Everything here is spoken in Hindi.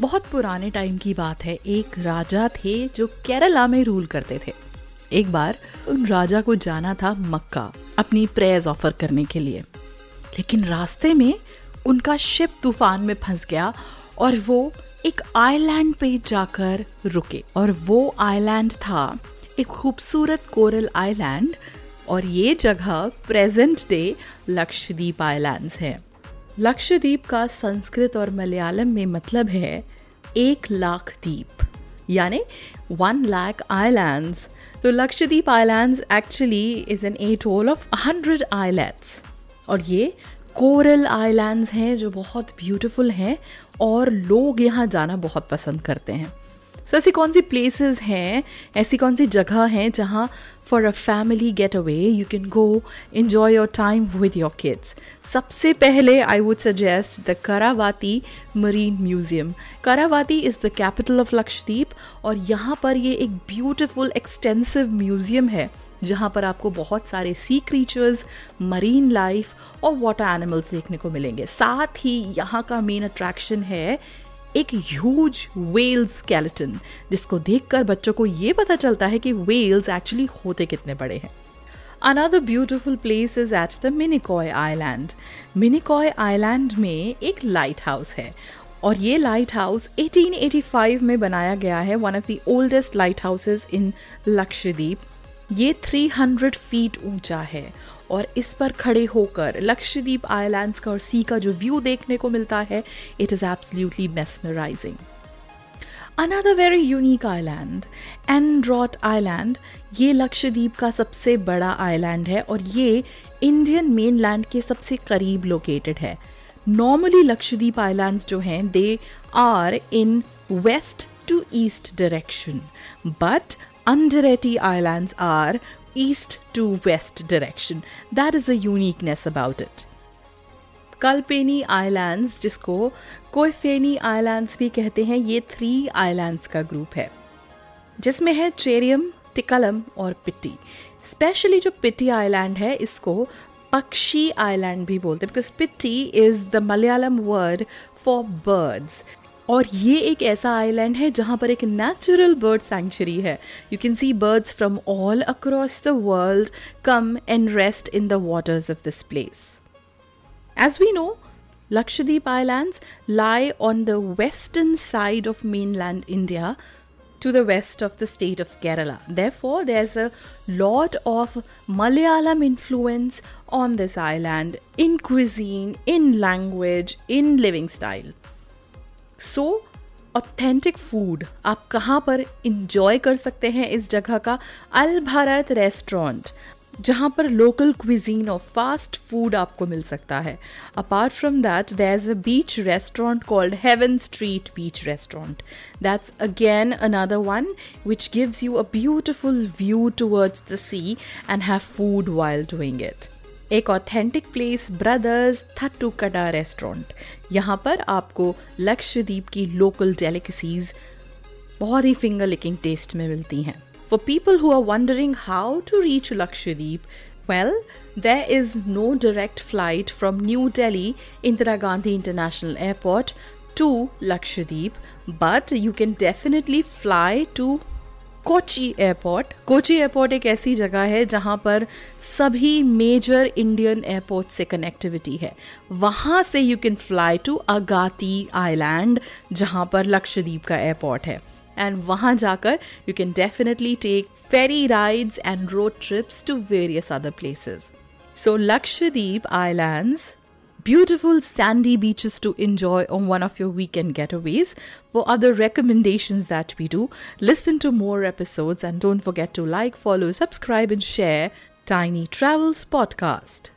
बहुत पुराने टाइम की बात है। एक राजा थे जो केरला में रूल करते थे। एक बार उन राजा को जाना था मक्का, अपनी प्रेयर्स ऑफ़र करने के लिए। लेकिन रास्ते में उनका शिप तूफ़ान में फंस गया और वो एक आइलैंड पे जाकर रुके। और वो आइलैंड था, एक खूबसूरत कोरल आइलैंड और ये जगह प्रेजेंट डे लक्षद्वीप आइलैंड्स है। लक्षद्वीप का संस्कृत और मलयालम में मतलब है एक लाख द्वीप, यानी वन लाख आइलैंड्स तो Lakshadweep islands actually is an atoll of hundred islands और ये कोरल आइलैंड्स हैं जो बहुत ब्यूटीफुल हैं और लोग यहाँ जाना बहुत पसंद करते हैं। सो ऐसी कौन सी प्लेसेस हैं, ऐसी कौन सी जगह हैं जहाँ for a family getaway you can go enjoy your time with your kids सबसे पहले I would suggest the Kavaratti marine museum Kavaratti is the capital of Lakshadweep और यहाँ पर ये एक ब्यूटिफुल एक्सटेंसिव म्यूज़ियम है, जहाँ पर आपको बहुत सारे सी क्रीचर्स मरीन लाइफ और वाटर एनिमल्स देखने को मिलेंगे। साथ ही यहाँ का मेन अट्रैक्शन है एक ह्यूज वेल स्केलेटन जिसको देखकर बच्चों को ये पता चलता है कि वेल्स एक्चुअली होते कितने बड़े हैं Another beautiful place is at the Minicoy Island. Minicoy Island में एक लाइट हाउस है, और ये लाइट हाउस 1885 में बनाया गया है one of the oldest lighthouses in Lakshadweep ये 300 फीट ऊँचा है और इस पर खड़े होकर लक्षद्वीप आइलैंड्स का और सी का जो व्यू देखने को मिलता है it is absolutely mesmerising another very unique island Androth island ये लक्षद्वीप का सबसे बड़ा आइलैंड है और ये इंडियन मेनलैंड के सबसे करीब लोकेटेड है। नॉर्मली लक्षद्वीप आइलैंड्स जो हैं they are in west to east direction but Undereti Islands are east to west direction. That is the uniqueness about it. Kalpeni islands जिसको कोयफेनी आइलैंड्स भी कहते हैं, ये थ्री आइलैंड्स का ग्रुप है, जिसमें है चेरियम टिकलम और पिट्टी स्पेशली जो पिट्टी आइलैंड है, इसको पक्षी आइलैंड भी बोलते हैं बिकॉज़ पिट्टी is the Malayalam word for birds और ये एक ऐसा आइलैंड है जहाँ पर एक नेचुरल बर्ड सेंचुरी है you can see birds from all across the world come and rest in the waters of this place as we know Lakshadweep Islands lie on the western side of mainland India to the west of the state of Kerala. Therefore, there's a lot of Malayalam influence on this island in cuisine, in language, in living style. So authentic food आप कहाँ पर इंजॉय कर सकते हैं इस जगह का? अल भारत रेस्टोरेंट जहाँ पर लोकल क्विजीन और फास्ट फ़ूड आपको मिल सकता है। Apart from that there is a beach restaurant called Heaven Street beach restaurant that's again another one which gives you a beautiful view towards the sea and have food while doing it एक authentic place brothers Thattu Kada restaurant यहाँ पर आपको लक्ष्यदीप की लोकल डेलिकसीज बहुत ही फिंगर लिकिंग टेस्ट में मिलती हैं। For people who are wondering how to reach Lakshadweep well there is no direct flight from New Delhi Indira Gandhi international airport to Lakshadweep but you can definitely fly to Kochi airport. Kochi airport एक ऐसी जगह है जहाँ पर सभी मेजर इंडियन एयरपोर्ट से कनेक्टिविटी है। वहाँ से you can fly to Agatti island जहाँ पर लक्षद्वीप का एयरपोर्ट है। एंड वहाँ जाकर you can definitely take ferry rides and road trips to various other places so Lakshadweep islands beautiful sandy beaches to enjoy on one of your weekend getaways. For other recommendations that we do, listen to more episodes and don't forget to like, follow, subscribe, and share Tiny Travels Podcast.